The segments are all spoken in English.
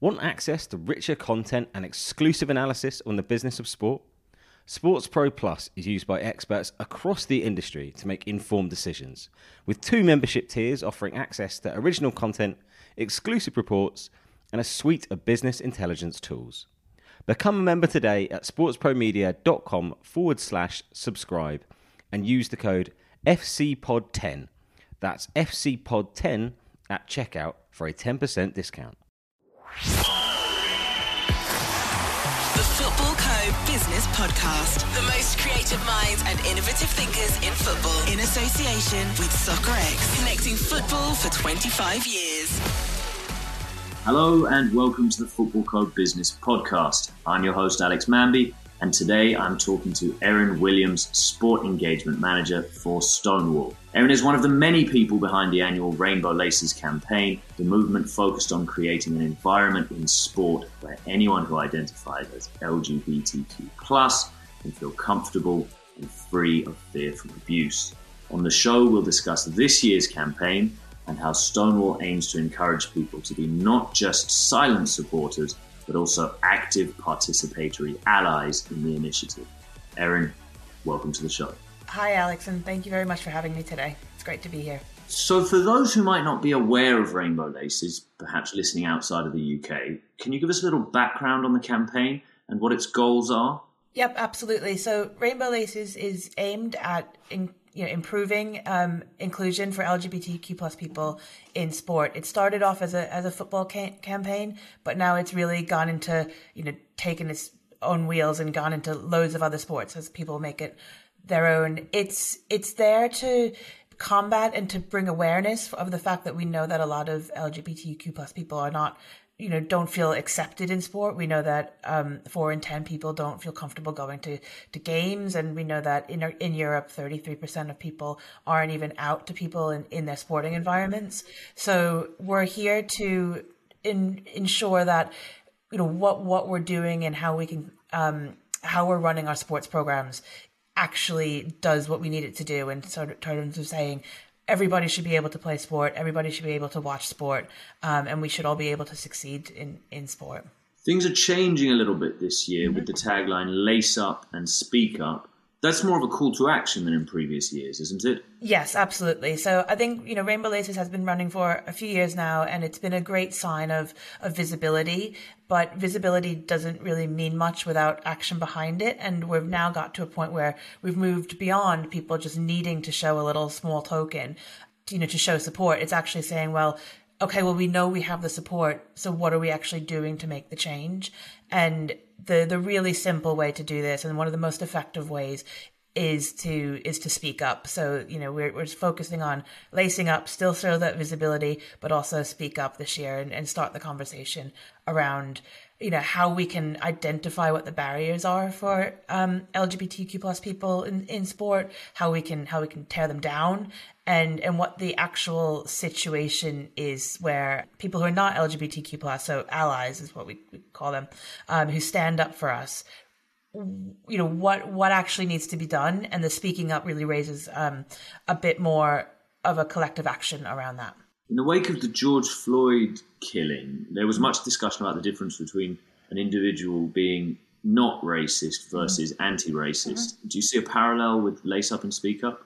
Want access to richer content and exclusive analysis on the business of sport? Sports Pro Plus is used by experts across the industry to make informed decisions, with two membership tiers offering access to original content, exclusive reports, and a suite of business intelligence tools. Become a member today at sportspromedia.com forward slash subscribe and use the code FCPOD10. That's FCPOD10 at checkout for a 10% discount. Business Podcast. The most creative minds and innovative thinkers in football. In association with Soccerex. Connecting football for 25 years. Hello and welcome to the Footballco Business Podcast. I'm your host, Alex Manby, and today I'm talking to Erin Williams, Sport Engagement Manager for Stonewall. Erin is one of the many people behind the annual Rainbow Laces campaign, the movement focused on creating an environment in sport where anyone who identifies as LGBTQ can feel comfortable and free of fear from abuse. On the show, we'll discuss this year's campaign and how Stonewall aims to encourage people to be not just silent supporters, but also active participatory allies in the initiative. Erin, welcome to the show. Hi, Alex, and thank you very much for having me today. It's great to be here. So, for those who might not be aware of Rainbow Laces, perhaps listening outside of the UK, can you give us a little background on the campaign and what its goals are? Yep, absolutely. So, Rainbow Laces is aimed at in, you know, improving um, inclusion for LGBTQ plus people in sport. It started off as a as a football ca- campaign, but now it's really gone into you know taken its own wheels and gone into loads of other sports as people make it their own. It's it's there to combat and to bring awareness of the fact that we know that a lot of LGBTQ plus people are not you know don't feel accepted in sport. We know that um, four in ten people don't feel comfortable going to, to games, and we know that in in Europe, thirty three percent of people aren't even out to people in, in their sporting environments. So we're here to in, ensure that you know what what we're doing and how we can um, how we're running our sports programs actually does what we need it to do in sort of terms of saying everybody should be able to play sport, everybody should be able to watch sport, um, and we should all be able to succeed in, in sport. Things are changing a little bit this year with the tagline Lace Up and Speak Up that's more of a call to action than in previous years, isn't it? Yes, absolutely. So I think, you know, Rainbow Laces has been running for a few years now and it's been a great sign of, of visibility, but visibility doesn't really mean much without action behind it. And we've now got to a point where we've moved beyond people just needing to show a little small token, you know, to show support. It's actually saying, well, okay, well, we know we have the support. So what are we actually doing to make the change? And the the really simple way to do this and one of the most effective ways is to is to speak up. So you know we're, we're focusing on lacing up still show that visibility but also speak up this year and, and start the conversation around you know how we can identify what the barriers are for um, lgbtq plus people in, in sport how we can how we can tear them down and and what the actual situation is where people who are not LGBTQ plus, so allies is what we, we call them, um, who stand up for us. You know what what actually needs to be done, and the speaking up really raises um, a bit more of a collective action around that. In the wake of the George Floyd killing, there was much discussion about the difference between an individual being not racist versus mm-hmm. anti-racist. Mm-hmm. Do you see a parallel with Lace Up and Speak Up?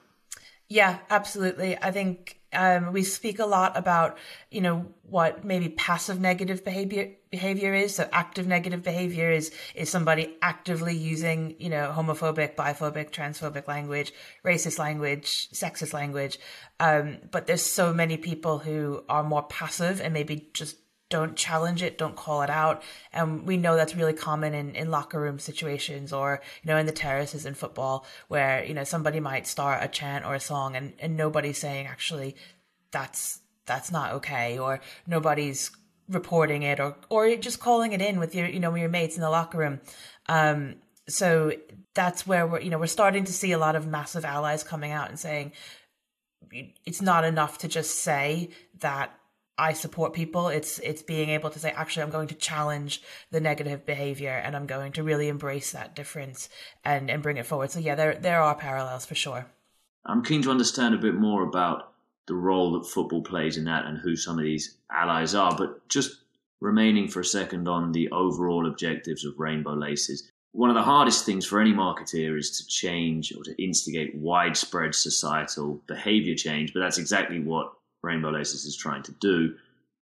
Yeah, absolutely. I think um, we speak a lot about, you know, what maybe passive negative behavior behavior is. So active negative behavior is is somebody actively using, you know, homophobic, biphobic, transphobic language, racist language, sexist language. Um, but there's so many people who are more passive and maybe just don't challenge it, don't call it out. And we know that's really common in, in locker room situations or, you know, in the terraces in football where, you know, somebody might start a chant or a song and, and nobody's saying actually that's that's not okay or nobody's reporting it or or just calling it in with your you know your mates in the locker room. Um so that's where we're you know we're starting to see a lot of massive allies coming out and saying it's not enough to just say that I support people. It's it's being able to say, actually, I'm going to challenge the negative behavior, and I'm going to really embrace that difference and and bring it forward. So yeah, there there are parallels for sure. I'm keen to understand a bit more about the role that football plays in that and who some of these allies are. But just remaining for a second on the overall objectives of Rainbow Laces, one of the hardest things for any marketeer is to change or to instigate widespread societal behavior change, but that's exactly what Rainbow Laces is trying to do.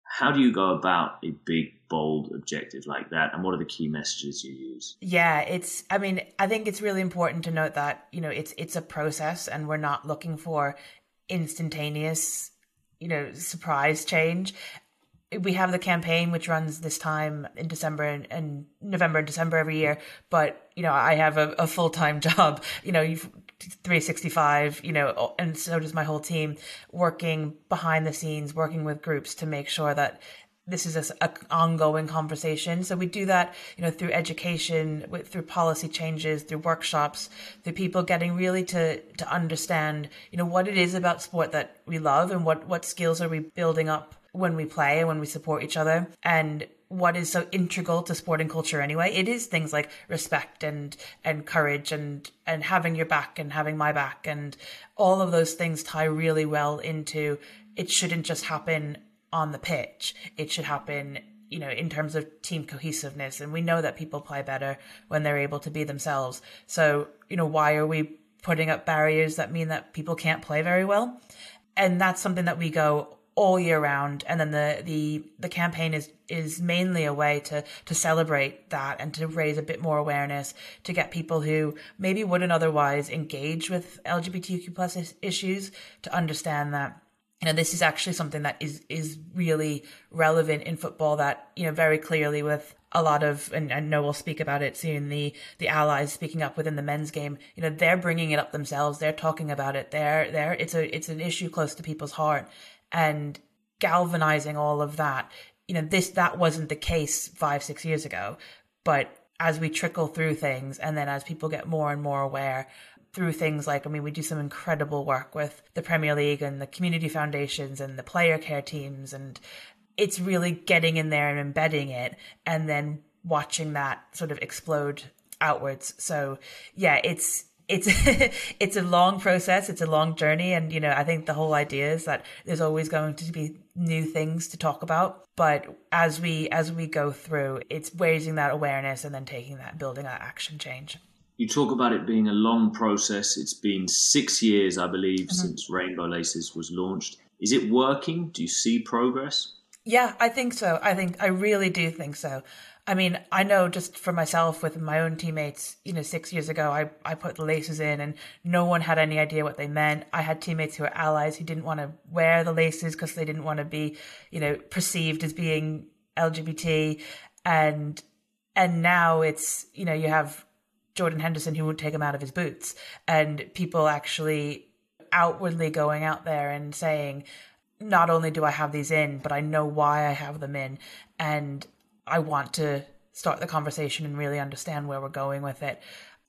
How do you go about a big, bold objective like that, and what are the key messages you use? Yeah, it's. I mean, I think it's really important to note that you know it's it's a process, and we're not looking for instantaneous, you know, surprise change we have the campaign which runs this time in December and, and November and December every year. But you know, I have a, a full time job. You know, 365. You know, and so does my whole team, working behind the scenes, working with groups to make sure that this is a, a, ongoing conversation. So we do that, you know, through education, with, through policy changes, through workshops, through people getting really to to understand, you know, what it is about sport that we love and what what skills are we building up when we play and when we support each other and what is so integral to sporting culture anyway. It is things like respect and and courage and and having your back and having my back and all of those things tie really well into it shouldn't just happen on the pitch. It should happen you know in terms of team cohesiveness. And we know that people play better when they're able to be themselves. So you know why are we putting up barriers that mean that people can't play very well? And that's something that we go all year round and then the the the campaign is is mainly a way to to celebrate that and to raise a bit more awareness to get people who maybe wouldn't otherwise engage with lgbtq plus issues to understand that you know this is actually something that is is really relevant in football that you know very clearly with a lot of and I know we'll speak about it soon the the allies speaking up within the men's game you know they're bringing it up themselves they're talking about it they're there it's a it's an issue close to people's heart and galvanizing all of that. You know, this that wasn't the case five, six years ago. But as we trickle through things and then as people get more and more aware through things like I mean we do some incredible work with the Premier League and the community foundations and the player care teams and it's really getting in there and embedding it and then watching that sort of explode outwards. So yeah, it's it's it's a long process it's a long journey and you know i think the whole idea is that there's always going to be new things to talk about but as we as we go through it's raising that awareness and then taking that building that action change. You talk about it being a long process. It's been six years i believe mm-hmm. since rainbow laces was launched. Is it working? Do you see progress? Yeah i think so. I think i really do think so I mean, I know just for myself with my own teammates, you know, six years ago, I, I put the laces in and no one had any idea what they meant. I had teammates who were allies who didn't want to wear the laces because they didn't want to be, you know, perceived as being LGBT. And, and now it's, you know, you have Jordan Henderson who won't take them out of his boots and people actually outwardly going out there and saying, not only do I have these in, but I know why I have them in. And I want to start the conversation and really understand where we're going with it.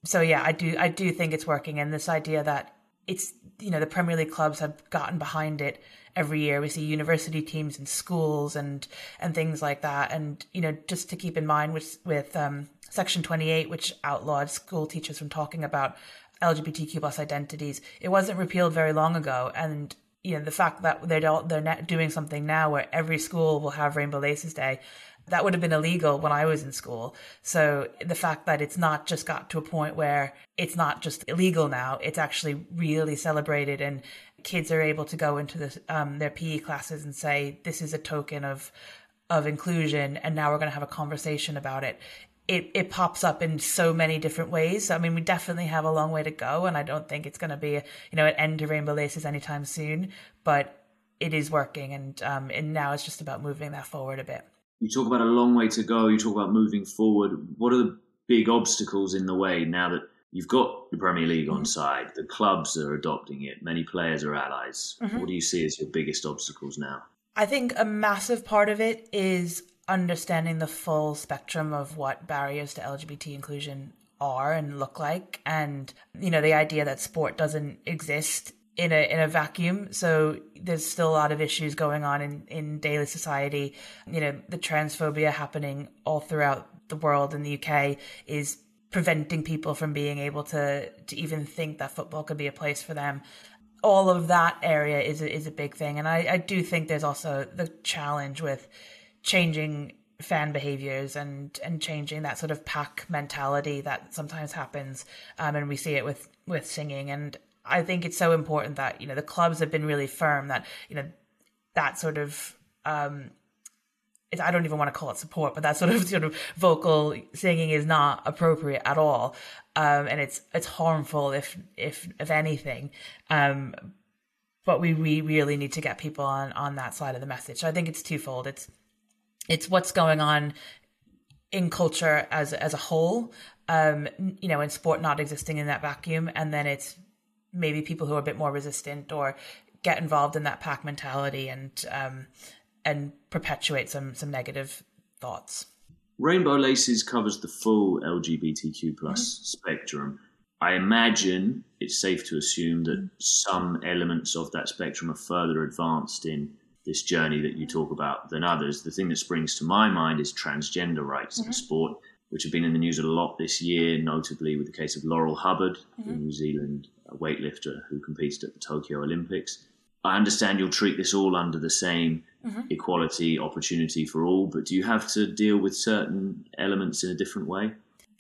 So yeah, I do I do think it's working and this idea that it's you know the Premier League clubs have gotten behind it every year. We see university teams and schools and and things like that. And you know just to keep in mind with with um, Section 28, which outlawed school teachers from talking about LGBTQ plus identities, it wasn't repealed very long ago. And you know the fact that they're they're doing something now where every school will have Rainbow Laces Day that would have been illegal when I was in school. So the fact that it's not just got to a point where it's not just illegal now, it's actually really celebrated and kids are able to go into the, um, their PE classes and say, this is a token of, of inclusion. And now we're going to have a conversation about it. It, it pops up in so many different ways. I mean, we definitely have a long way to go, and I don't think it's going to be, you know, an end to Rainbow Laces anytime soon. But it is working, and um, and now it's just about moving that forward a bit you talk about a long way to go. You talk about moving forward. What are the big obstacles in the way now that you've got the Premier League on mm-hmm. side? The clubs are adopting it. Many players are allies. Mm-hmm. What do you see as your biggest obstacles now? I think a massive part of it is understanding the full spectrum of what barriers to LGBT inclusion are and look like and you know the idea that sport doesn't exist in a in a vacuum. So there's still a lot of issues going on in in daily society. You know, the transphobia happening all throughout the world in the UK is preventing people from being able to to even think that football could be a place for them. All of that area is a, is a big thing, and I, I do think there's also the challenge with changing fan behaviors and and changing that sort of pack mentality that sometimes happens um, and we see it with with singing and I think it's so important that you know the clubs have been really firm that you know that sort of um, I don't even want to call it support, but that sort of sort of vocal singing is not appropriate at all, um, and it's it's harmful if if if anything. Um, but we we really need to get people on on that side of the message. So I think it's twofold. It's it's what's going on in culture as as a whole, um, you know, in sport not existing in that vacuum, and then it's maybe people who are a bit more resistant or get involved in that pack mentality and um, and perpetuate some some negative thoughts. Rainbow Laces covers the full LGBTQ plus mm-hmm. spectrum. I imagine it's safe to assume that some elements of that spectrum are further advanced in this journey that you talk about than others. The thing that springs to my mind is transgender rights mm-hmm. in sport, which have been in the news a lot this year, notably with the case of Laurel Hubbard, mm-hmm. the New Zealand weightlifter who competed at the Tokyo Olympics. I understand you'll treat this all under the same mm-hmm. equality opportunity for all, but do you have to deal with certain elements in a different way?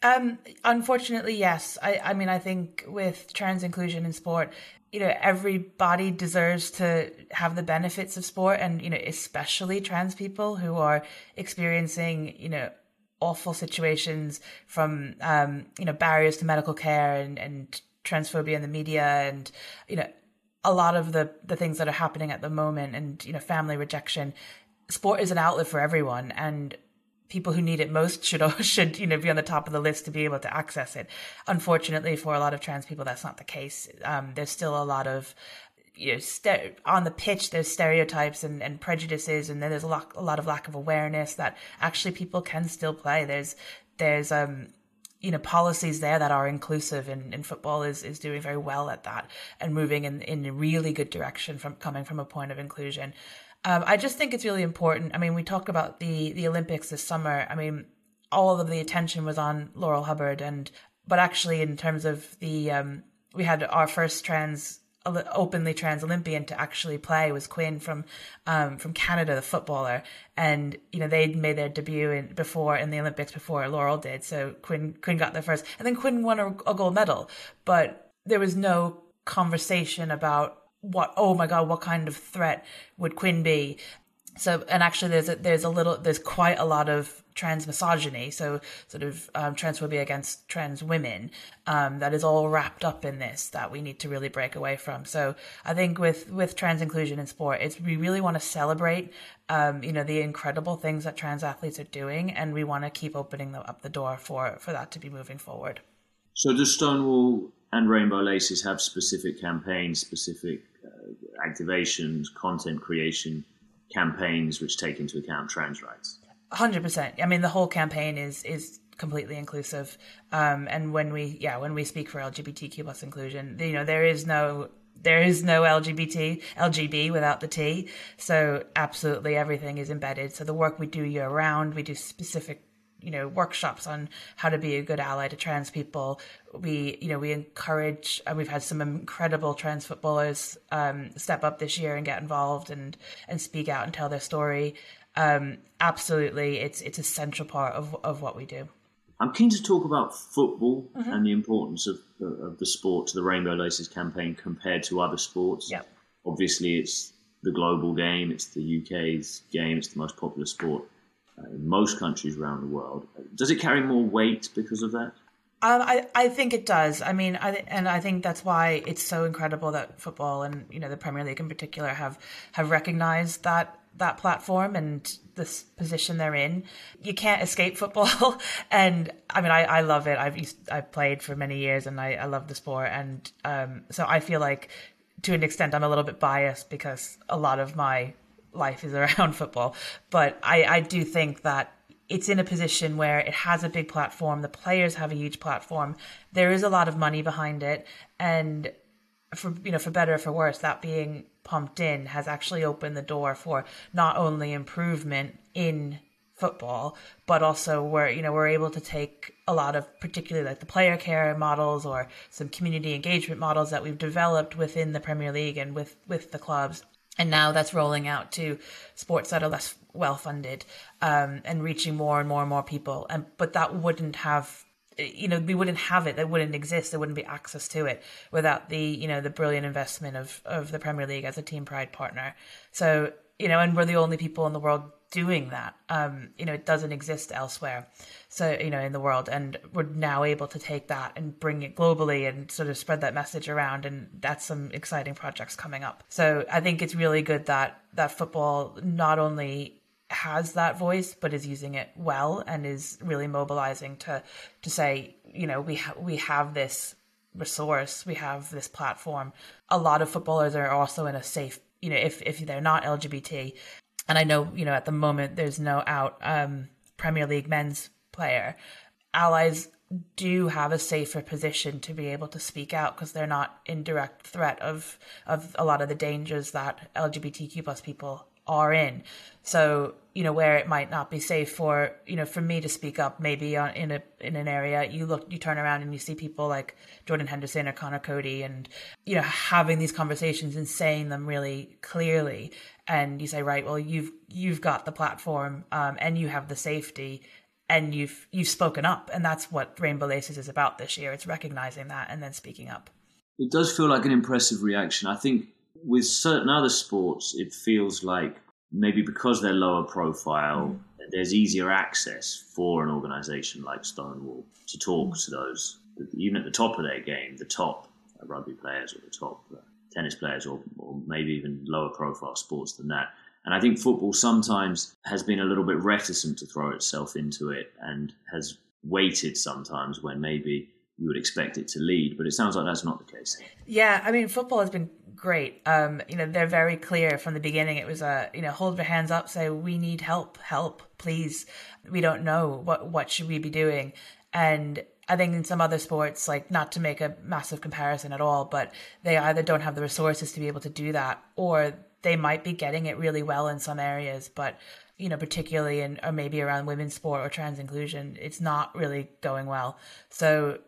Um, unfortunately, yes. I, I mean, I think with trans inclusion in sport, you know, everybody deserves to have the benefits of sport, and you know, especially trans people who are experiencing, you know, awful situations from, um, you know, barriers to medical care and and transphobia in the media, and you know, a lot of the the things that are happening at the moment and you know family rejection sport is an outlet for everyone and people who need it most should should you know be on the top of the list to be able to access it unfortunately for a lot of trans people that's not the case um, there's still a lot of you know, st- on the pitch, there's stereotypes and, and prejudices, and then there's a lot, a lot of lack of awareness that actually people can still play. There's, there's, um, you know policies there that are inclusive in, and football is, is doing very well at that and moving in, in a really good direction from coming from a point of inclusion. Um, i just think it's really important. I mean we talk about the the olympics this summer. I mean all of the attention was on laurel hubbard and but actually in terms of the um, we had our first trans openly trans Olympian to actually play was Quinn from um, from Canada, the footballer, and you know they'd made their debut in before in the Olympics before Laurel did. So Quinn Quinn got there first, and then Quinn won a, a gold medal, but there was no conversation about what oh my god what kind of threat would Quinn be so and actually there's a, there's a little there's quite a lot of trans misogyny so sort of um, transphobia against trans women um, that is all wrapped up in this that we need to really break away from. So i think with with trans inclusion in sport it's we really want to celebrate um, you know the incredible things that trans athletes are doing and we want to keep opening the, up the door for for that to be moving forward. So does stonewall and rainbow laces have specific campaigns specific uh, activations content creation campaigns which take into account trans rights. Hundred percent. I mean, the whole campaign is is completely inclusive. Um, and when we, yeah, when we speak for LGBTQ plus inclusion, you know, there is no there is no LGBT LGB without the T. So absolutely everything is embedded. So the work we do year round, we do specific you know workshops on how to be a good ally to trans people we you know we encourage and we've had some incredible trans footballers um, step up this year and get involved and and speak out and tell their story um, absolutely it's it's a central part of of what we do I'm keen to talk about football mm-hmm. and the importance of, of the sport to the Rainbow Laces campaign compared to other sports. Yeah. Obviously, it's the global game, it's the UK's game, it's the most popular sport uh, in most countries around the world. Does it carry more weight because of that? Um, I, I think it does. I mean, I, and I think that's why it's so incredible that football and you know the Premier League in particular have have recognized that that platform and this position they're in. You can't escape football, and I mean, I, I love it. I've used, I've played for many years, and I, I love the sport, and um, so I feel like to an extent I'm a little bit biased because a lot of my life is around football. But I, I do think that it's in a position where it has a big platform. The players have a huge platform. There is a lot of money behind it, and for you know, for better or for worse, that being pumped in has actually opened the door for not only improvement in football, but also we're you know we're able to take a lot of particularly like the player care models or some community engagement models that we've developed within the Premier League and with with the clubs and now that's rolling out to sports that are less well funded um, and reaching more and more and more people. And but that wouldn't have you know we wouldn't have it. That wouldn't exist. There wouldn't be access to it without the you know the brilliant investment of of the premier league as a team pride partner. So you know and we're the only people in the world doing that. Um you know it doesn't exist elsewhere. So you know in the world and we're now able to take that and bring it globally and sort of spread that message around and that's some exciting projects coming up. So i think it's really good that that football not only has that voice but is using it well and is really mobilizing to to say you know we ha- we have this resource we have this platform. A lot of footballers are also in a safe you know if if they're not lgbt and i know you know at the moment there's no out um premier league men's player. Allies do have a safer position to be able to speak out because they're not in direct threat of of a lot of the dangers that lgbtq plus people are in. So, you know, where it might not be safe for, you know, for me to speak up maybe on, in a in an area, you look you turn around and you see people like Jordan Henderson or Conor Coady and, you know, having these conversations and saying them really clearly. And you say, right, well you've you've got the platform um, and you have the safety and you've you've spoken up. And that's what Rainbow Laces is about this year. It's recognizing that and then speaking up. It does feel like an impressive reaction. I think with certain other sports, it feels like maybe because they're lower profile, mm. there's easier access for an organization like Stonewall to talk to those, even at the top of their game, the top rugby players or the top uh, tennis players, or, or maybe even lower profile sports than that. And I think football sometimes has been a little bit reticent to throw itself into it and has waited sometimes when maybe you would expect it to lead, but it sounds like that's not the case. Yeah, I mean, football has been great. Um, you know, they're very clear from the beginning. It was a, you know, hold your hands up, say, we need help, help, please. We don't know what, what should we be doing? And I think in some other sports, like not to make a massive comparison at all, but they either don't have the resources to be able to do that or they might be getting it really well in some areas, but you know, particularly in or maybe around women's sport or trans inclusion, it's not really going well. So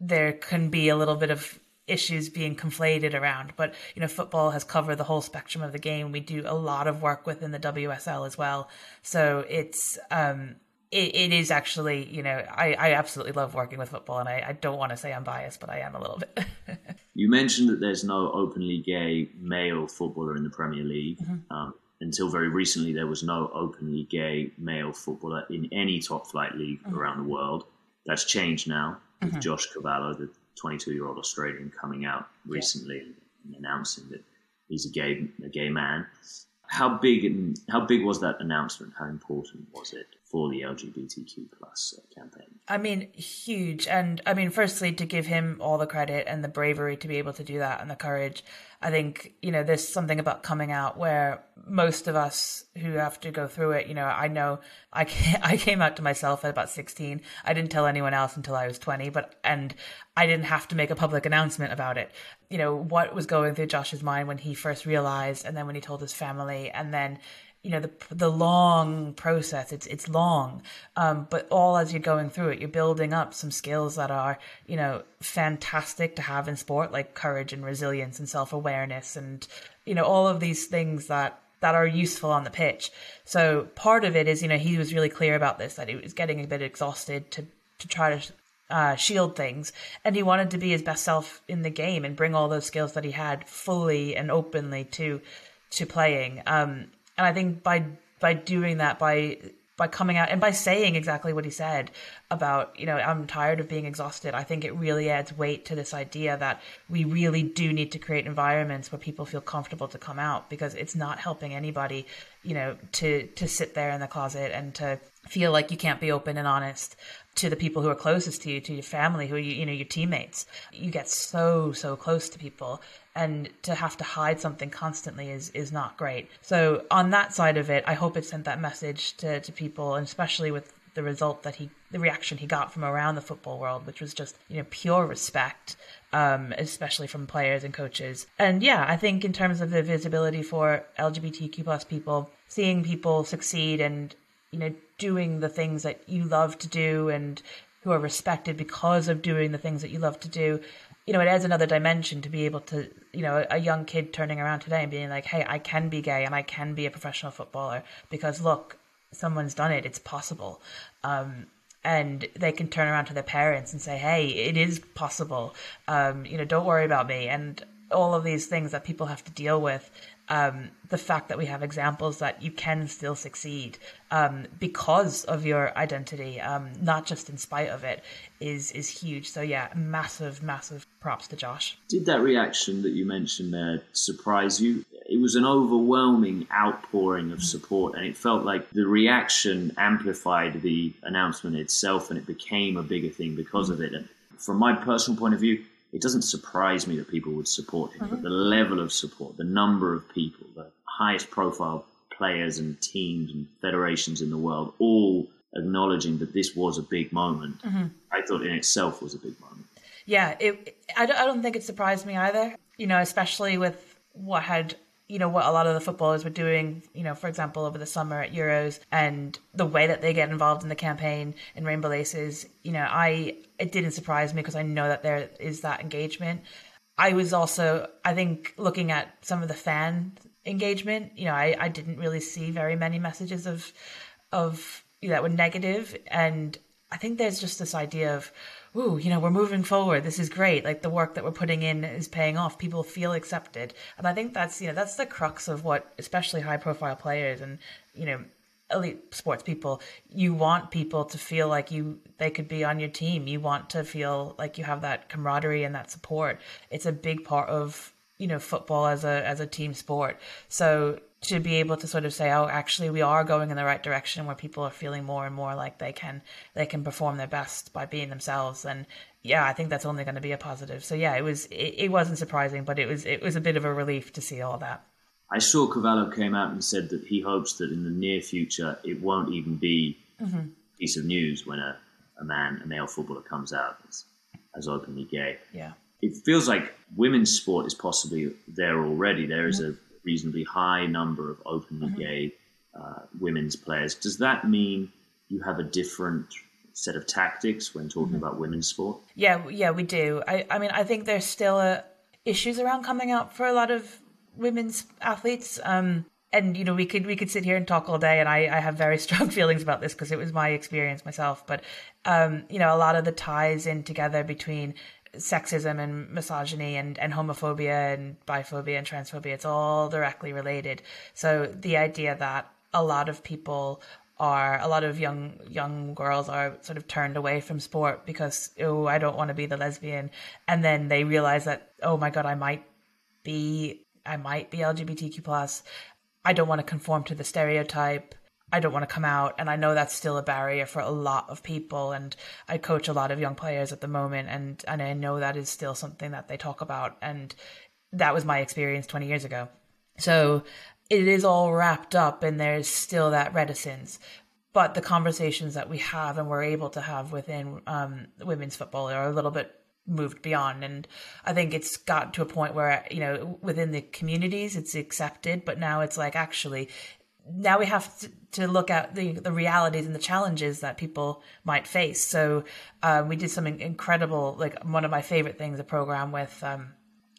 there can be a little bit of issues being conflated around. But you know, football has covered the whole spectrum of the game. We do a lot of work within the WSL as well, so it's um, it, it is actually you know I, I absolutely love working with football, and I, I don't want to say I'm biased, but I am a little bit. you mentioned that there's no openly gay male footballer in the Premier League. Mm-hmm. Um, until very recently, there was no openly gay male footballer in any top flight league mm-hmm. around the world. That's changed now with mm-hmm. Josh Cavallo, the 22 year old Australian coming out recently yeah. and announcing that he's a gay a gay man. How big how big was that announcement? How important was it for the LGBTQ plus uh, campaign? I mean, huge. And I mean, firstly, to give him all the credit and the bravery to be able to do that and the courage. I think, you know, there's something about coming out where most of us who have to go through it, you know, I know I, I came out to myself at about 16. I didn't tell anyone else until I was 20, but, and I didn't have to make a public announcement about it. You know, what was going through Josh's mind when he first realized and then when he told his family and then, you know the the long process it's it's long um, but all as you're going through it you're building up some skills that are you know fantastic to have in sport like courage and resilience and self-awareness and you know all of these things that that are useful on the pitch so part of it is you know he was really clear about this that he was getting a bit exhausted to to try to uh, shield things, and he wanted to be his best self in the game and bring all those skills that he had fully and openly to to playing. Um, and I think by by doing that, by by coming out and by saying exactly what he said about, you know, I'm tired of being exhausted, I think it really adds weight to this idea that we really do need to create environments where people feel comfortable to come out because it's not helping anybody, you know, to to sit there in the closet and to feel like you can't be open and honest to the people who are closest to you, to your family, who are you, you know, your teammates. You get so, so close to people and to have to hide something constantly is, is not great. So on that side of it, I hope it sent that message to, to people and especially with the result that he, the reaction he got from around the football world, which was just, you know, pure respect, um, especially from players and coaches. And yeah, I think in terms of the visibility for LGBTQ plus people, seeing people succeed and, you know, doing the things that you love to do and who are respected because of doing the things that you love to do. you know, it adds another dimension to be able to, you know, a, young kid turning around today and being like, hey, I can be gay and I can be a professional footballer because look, someone's done it. It's possible. Um, and they can turn around to their parents and say, "Hey, it is possible. Um, you know, don't worry about me." And all of these things that people have to deal with um, the fact that we have examples that you can still succeed um, because of your identity, um, not just in spite of it, is is huge. So yeah, massive, massive props to Josh. Did that reaction that you mentioned there surprise you? It was an overwhelming outpouring of support, and it felt like the reaction amplified the announcement itself, and it became a bigger thing because of it. And from my personal point of view, it doesn't surprise me that people would support him, mm-hmm. but the level of support, the number of people, the highest profile players and teams and federations in the world, all acknowledging that this was a big moment, mm-hmm. I thought in itself was a big moment. Yeah, it, I, don't, I don't think it surprised me either, you know, especially with what had you know what a lot of the footballers were doing you know for example over the summer at euros and the way that they get involved in the campaign in rainbow laces you know i it didn't surprise me because i know that there is that engagement. I was also i think looking at some of the fan engagement you know i, I didn't really see very many messages of of you know, that were negative. And i think there's just this idea of ooh, you know, we're moving forward. This is great. Like the work that we're putting in is paying off. People feel accepted. And I think that's, you know, that's the crux of what, especially high profile players and, you know, elite sports people, you want people to feel like you, they could be on your team. You want to feel like you have that camaraderie and that support. It's a big part of, you know, football as a, as a team sport. So to be able to sort of say, oh, actually, we are going in the right direction where people are feeling more and more like they can they can perform their best by being themselves. And yeah, I think that's only going to be a positive. So yeah, it was it, it wasn't surprising, but it was it was a bit of a relief to see all that. I saw Cavallo came out and said that he hopes that in the near future it won't even be mm-hmm. a piece of news when a, a man, a male footballer, comes out as, as openly gay. Yeah. It feels like women's sport is possibly there already. There is a reasonably high number of openly mm-hmm. gay uh, women's players. Does that mean you have a different set of tactics when talking mm-hmm. about women's sport? Yeah, yeah, we do. I, I mean, I think there's still uh, issues around coming out for a lot of women's athletes. Um, and you know, we could we could sit here and talk all day, and I, I have very strong feelings about this because it was my experience myself. But um, you know, a lot of the ties in together between sexism and misogyny and, and homophobia and biphobia and transphobia, it's all directly related. So the idea that a lot of people are a lot of young young girls are sort of turned away from sport because oh I don't want to be the lesbian and then they realize that oh my god I might be I might be LGBTQ plus I don't want to conform to the stereotype I don't want to come out. And I know that's still a barrier for a lot of people. And I coach a lot of young players at the moment. And, and I know that is still something that they talk about. And that was my experience 20 years ago. So it is all wrapped up and there's still that reticence. But the conversations that we have and we're able to have within um, women's football are a little bit moved beyond and i think it's got to a point where you know within the communities it's accepted but now it's like actually now we have to, look at the, the realities and the challenges that people might face. So um, we did something incredible, like one of my favorite things, a program with um,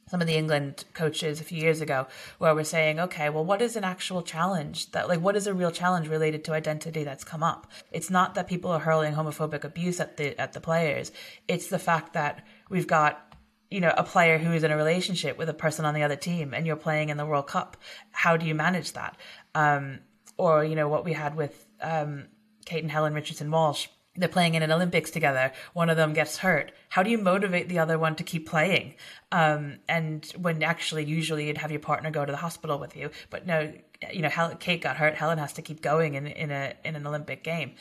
some of the England coaches a few years ago, where we're saying, okay, well, what is an actual challenge that, like, what is a real challenge related to identity that's come up? It's not that people are hurling homophobic abuse at the at the players. It's the fact that we've got you know, a player who is in a relationship with a person on the other team and you're playing in the World Cup. How do you manage that? Um, or, you know, what we had with um, Kate and Helen Richardson Walsh. They're playing in an Olympics together. One of them gets hurt. How do you motivate the other one to keep playing? Um, and when actually, usually you'd have your partner go to the hospital with you, but no, you know, Kate got hurt. Helen has to keep going in in a in an Olympic game,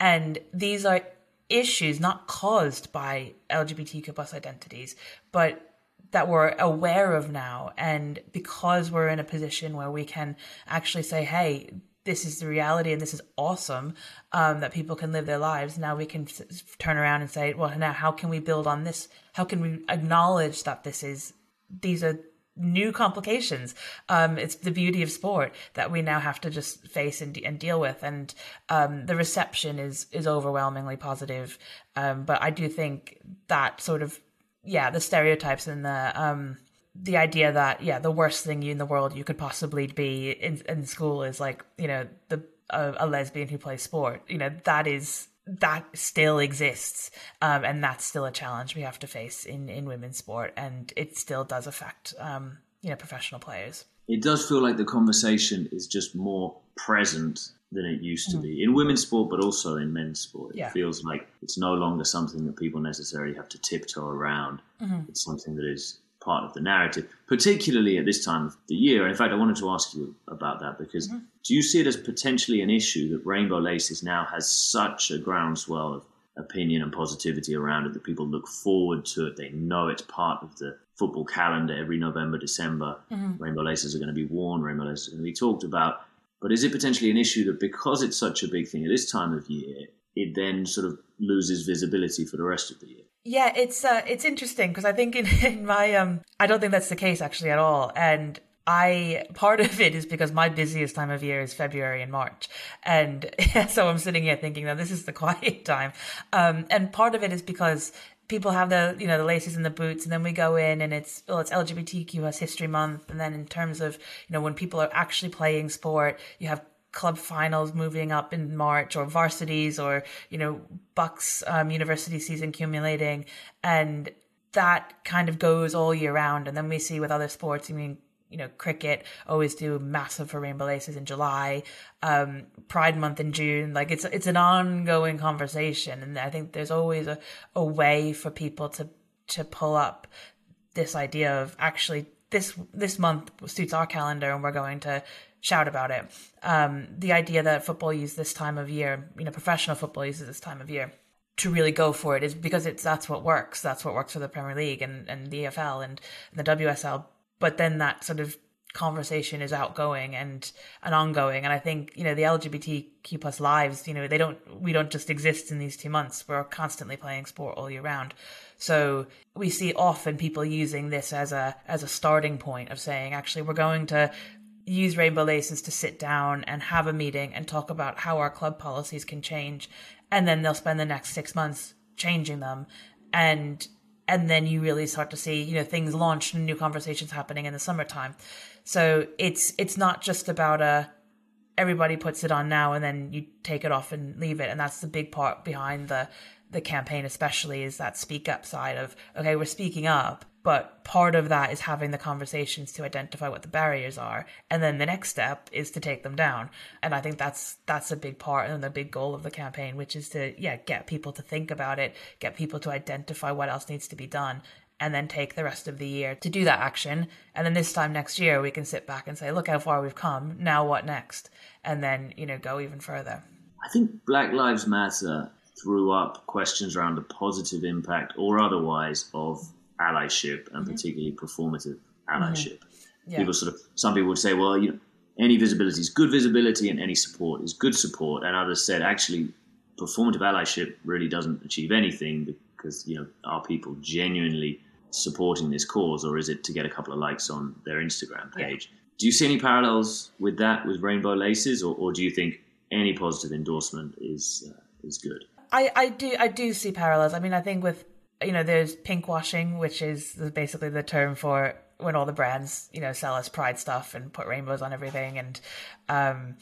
and these are issues not caused by LGBTQ plus identities, but that we're aware of now. And because we're in a position where we can actually say, hey, this is the reality and this is awesome um, that people can live their lives. Now we can s- turn around and say, well, now how can we build on this? How can we acknowledge that this is, these are new complications. Um, it's the beauty of sport that we now have to just face and, and deal with. And um, the reception is is overwhelmingly positive. Um, but I do think that sort of yeah, the stereotypes and the um the idea that yeah, the worst thing you in the world you could possibly be in in school is like you know the a, a lesbian who plays sport. You know that is that still exists um, and that's still a challenge we have to face in, in women's sport and it still does affect um, you know professional players it does feel like the conversation is just more present than it used to mm. be in women's sport but also in men's sport it yeah. feels like it's no longer something that people necessarily have to tiptoe around mm-hmm. it's something that is part of the narrative, particularly at this time of the year. And in fact, I wanted to ask you about that because mm-hmm. do you see it as potentially an issue that Rainbow Laces now has such a groundswell of opinion and positivity around it that people look forward to it? They know it's part of the football calendar every November, December. Mm-hmm. Rainbow Laces are going to be worn, Rainbow Laces are going to be talked about. But is it potentially an issue that because it's such a big thing at this time of year, it then sort of loses visibility for the rest of the year? Yeah, it's uh, it's interesting because I think in, in my um, I don't think that's the case actually at all, and I part of it is because my busiest time of year is February and March, and so I'm sitting here thinking that this is the quiet time, um, and part of it is because people have the you know the laces and the boots, and then we go in and it's well it's LGBTQ History Month, and then in terms of you know when people are actually playing sport, you have club finals moving up in March or varsities or, you know, BUCS um, university season accumulating. And that kind of goes all year round. And then we see with other sports, I mean, you know, cricket always do massive for Rainbow Laces in July, um, Pride Month in June. Like it's it's an ongoing conversation, and I think there's always a, a way for people to to pull up this idea of actually this this month suits our calendar, and we're going to shout about it. Um, the idea that football uses this time of year, you know, professional football uses this time of year to really go for it is because it's that's what works. That's what works for the Premier League and, and the EFL and, and the WSL. But then that sort of conversation is outgoing and and ongoing and i think you know the lgbtq plus lives you know they don't we don't just exist in these two months we're constantly playing sport all year round so we see often people using this as a as a starting point of saying actually we're going to use Rainbow Laces to sit down and have a meeting and talk about how our club policies can change. And then they'll spend the next six months changing them. And and then you really start to see, you know, things launched and new conversations happening in the summertime. So it's it's not just about a everybody puts it on now and then you take it off and leave it. And that's the big part behind the the campaign especially is that speak up side of okay, we're speaking up but part of that is having the conversations to identify what the barriers are and then the next step is to take them down. And i think that's that's a big part and the big goal of the campaign which is to yeah get people to think about it get people to identify what else needs to be done and then take the rest of the year to do that action. And then this time next year we can sit back and say look how far we've come. Now what next? And then you know go even further. I think black lives matter threw up questions around the positive impact or otherwise of allyship and mm-hmm. particularly performative allyship. Mm-hmm. Yeah. People sort of some people would say, well, you know, any visibility is good visibility and any support is good support, and others said actually performative allyship really doesn't achieve anything because you know are people genuinely supporting this cause or is it to get a couple of likes on their Instagram page? Yeah. Do you see any parallels with that with Rainbow Laces, or, or do you think any positive endorsement is uh, is good? I, I do I do see parallels. I mean, I think with you know, there's pink washing, which is basically the term for when all the brands, you know, sell us pride stuff and put rainbows on everything and um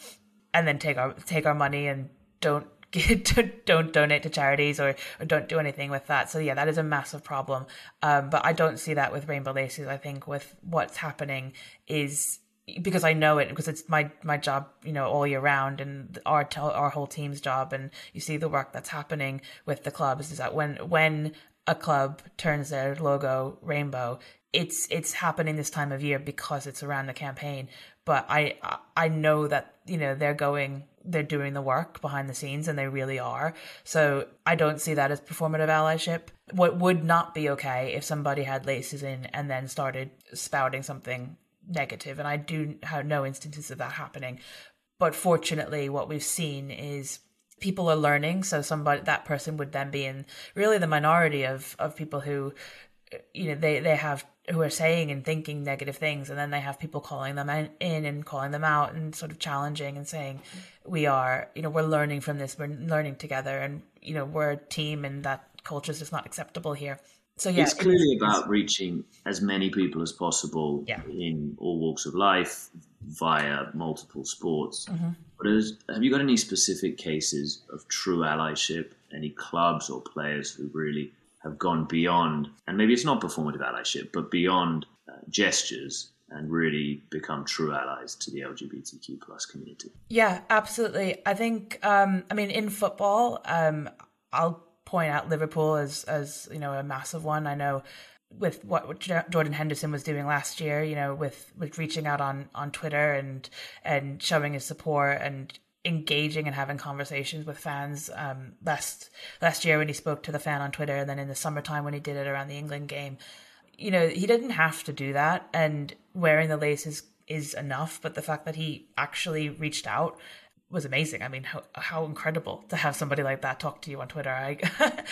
and then take our take our money and don't get, don't donate to charities or, or don't do anything with that. So yeah, that is a massive problem. Um, but I don't see that with rainbow laces. I think with what's happening is because I know it because it's my my job, you know, all year round, and our our whole team's job, and you see the work that's happening with the clubs is that when when a club turns their logo rainbow, it's it's happening this time of year because it's around the campaign. But I I know that you know they're going they're doing the work behind the scenes and they really are. So I don't see that as performative allyship. What would not be okay if somebody had laces in and then started spouting something negative, and I do have no instances of that happening. But fortunately, what we've seen is people are learning so somebody that person would then be in really the minority of of people who you know they they have who are saying and thinking negative things and then they have people calling them in and calling them out and sort of challenging and saying we are you know we're learning from this we're learning together and you know we're a team and that culture is just not acceptable here so yeah, it's clearly about reaching as many people as possible yeah. in all walks of life via multiple sports. Mm-hmm. But is, have you got any specific cases of true allyship? Any clubs or players who really have gone beyond, and maybe it's not performative allyship, but beyond uh, gestures and really become true allies to the LGBTQ plus community? Yeah, absolutely. I think, um, I mean, in football, um, I'll point out Liverpool as as you know a massive one. I know with what Jordan Henderson was doing last year, you know, with with reaching out on on Twitter and and showing his support and engaging and having conversations with fans um, last last year when he spoke to the fan on Twitter, and then in the summertime when he did it around the England game. You know, he didn't have to do that, and wearing the laces is enough. But the fact that he actually reached out was amazing. I mean, how how incredible to have somebody like that talk to you on Twitter. I,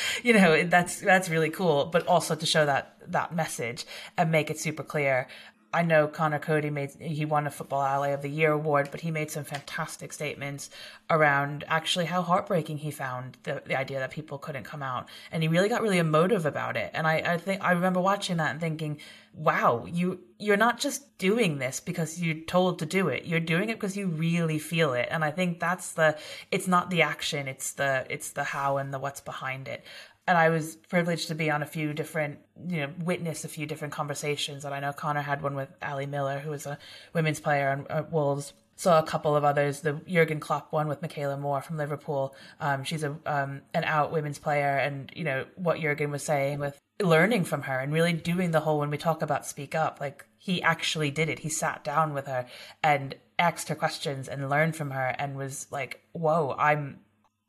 you know, that's that's really cool. But also to show that that message and make it super clear. I know Conor Coady made he won a Football Ally of the Year award, but he made some fantastic statements around actually how heartbreaking he found the, the idea that people couldn't come out, and he really got really emotive about it. And I, I think I remember watching that and thinking, wow, you you're not just doing this because you're told to do it. You're doing it because you really feel it. And I think that's the it's not the action, it's the it's the how and the what's behind it. And I was privileged to be on a few different, you know, witness a few different conversations. And I know Conor had one with Ali Miller, who was a women's player on Wolves saw a couple of others. The Jurgen Klopp one with Michaela Moore from Liverpool. Um, she's a um, an out women's player, and you know what Jurgen was saying with learning from her and really doing the whole when we talk about speak up like he actually did it he sat down with her and asked her questions and learned from her and was like whoa i'm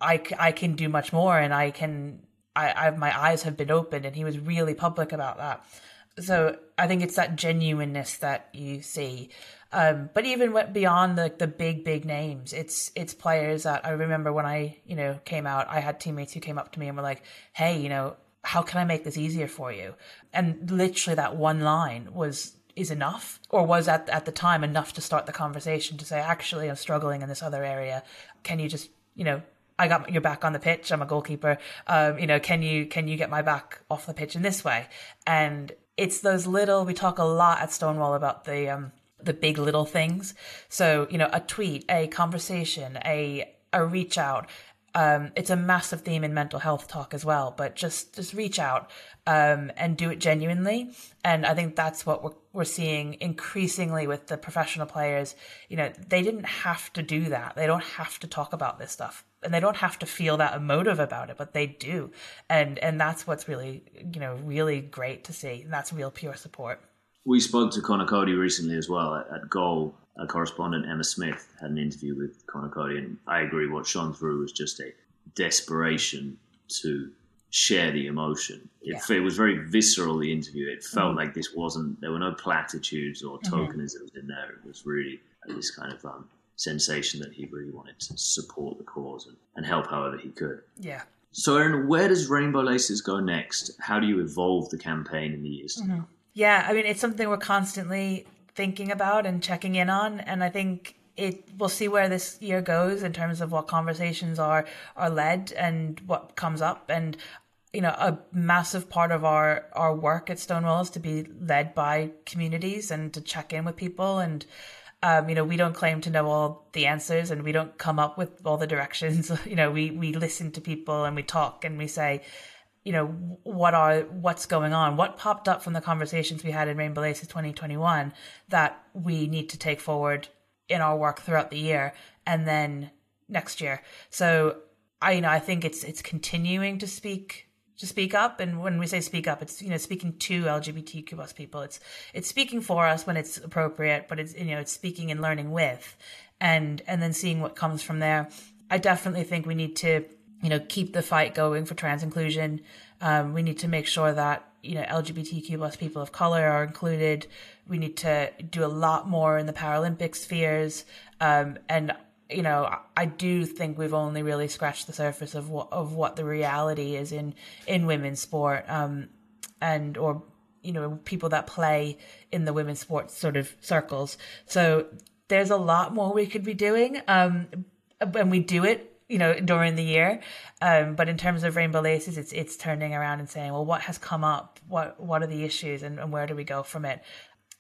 i, I can do much more and i can I, I my eyes have been opened and he was really public about that so i think it's that genuineness that you see um, but even went beyond the the big big names, it's it's players that I remember when I you know came out. I had teammates who came up to me and were like, "Hey, you know, how can I make this easier for you? And literally that one line was is enough or was at at the time enough to start the conversation to say actually I'm struggling in this other area. Can you just, you know, I got your back on the pitch. I'm a goalkeeper. Um, you know, can you can you get my back off the pitch in this way? And it's those little. We talk a lot at Stonewall about the um, the big little things. So you know, a tweet, a conversation, a a reach out, um, it's a massive theme in mental health talk as well, but just just reach out um, and do it genuinely. And I think that's what we're we're seeing increasingly with the professional players. You know, they didn't have to do that. They don't have to talk about this stuff, and they don't have to feel that emotive about it, but they do. And and that's what's really you know really great to see. And that's real pure support. We spoke to Conor Coady recently as well at, at Goal a correspondent Emma Smith had an interview with Conor Coady, and I agree. What shone through was just a desperation to share the emotion. It, yeah. it was very visceral. The interview. It felt mm-hmm. like this wasn't. There were no platitudes or mm-hmm. tokenisms mm-hmm. in there. It was really this kind of um, sensation that he really wanted to support the cause and, and help however he could. Yeah. So, Erin, where does Rainbow Laces go next? How do you evolve the campaign in the years mm-hmm. Yeah, I mean, it's something we're constantly thinking about and checking in on. And I think it we'll see where this year goes in terms of what conversations are are led and what comes up and you know a massive part of our our work at stonewall is to be led by communities and to check in with people and um, you know we don't claim to know all the answers and we don't come up with all the directions. You know we we listen to people and we talk and we say you know what are what's going on? What popped up from the conversations we had in rainbow laces 2021 that we need to take forward in our work throughout the year and then next year? So i you know i think it's it's continuing to speak to speak up and when we say speak up it's you know speaking to lgbtq plus people it's it's speaking for us when it's appropriate but it's you know it's speaking and learning with and and then seeing what comes from there i definitely think we need to you know, keep the fight going for trans inclusion. Um, we need to make sure that you know LGBTQ plus people of color are included. We need to do a lot more in the Paralympic spheres, um, and you know, I do think we've only really scratched the surface of what of what the reality is in in women's sport, um, and or you know people that play in the women's sports sort of circles. So there's a lot more we could be doing, um, and we do it you know during the year. Um, but in terms of Rainbow Laces, it's it's turning around and saying, well, what has come up? What what are the issues, and, and where do we go from it?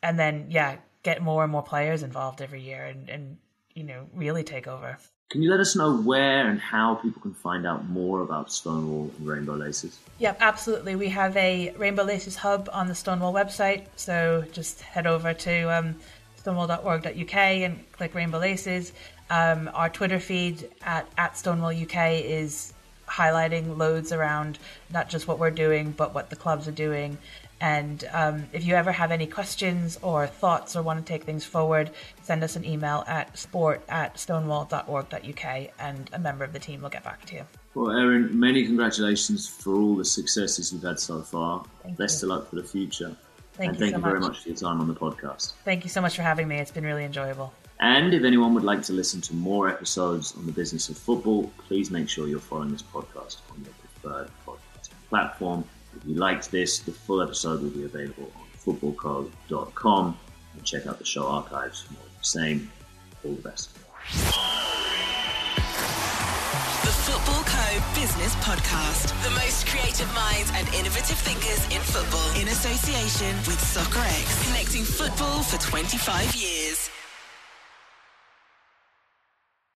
And then yeah, get more and more players involved every year, and and you know really take over. Can you let us know where and how people can find out more about Stonewall and Rainbow Laces? Yep, absolutely. We have a Rainbow Laces hub on the Stonewall website, so just head over to um, stonewall.org.uk and click Rainbow Laces. Um, our Twitter feed at, at Stonewall UK is highlighting loads around not just what we're doing, but what the clubs are doing. And um, if you ever have any questions or thoughts or want to take things forward, send us an email at sport at stonewall.org.uk and a member of the team will get back to you. Well, Erin, many congratulations for all the successes you've had so far. Thank Best you. of luck for the future. Thank and you thank so you very much. much for your time on the podcast. Thank you so much for having me. It's been really enjoyable. And if anyone would like to listen to more episodes on the business of football, please make sure you're following this podcast on your preferred podcast platform. If you liked this, the full episode will be available on footballcode.com and check out the show archives for more of the same. All the best. The Footballco Business Podcast. The most creative minds and innovative thinkers in football. In association with Soccerex. Connecting football for 25 years.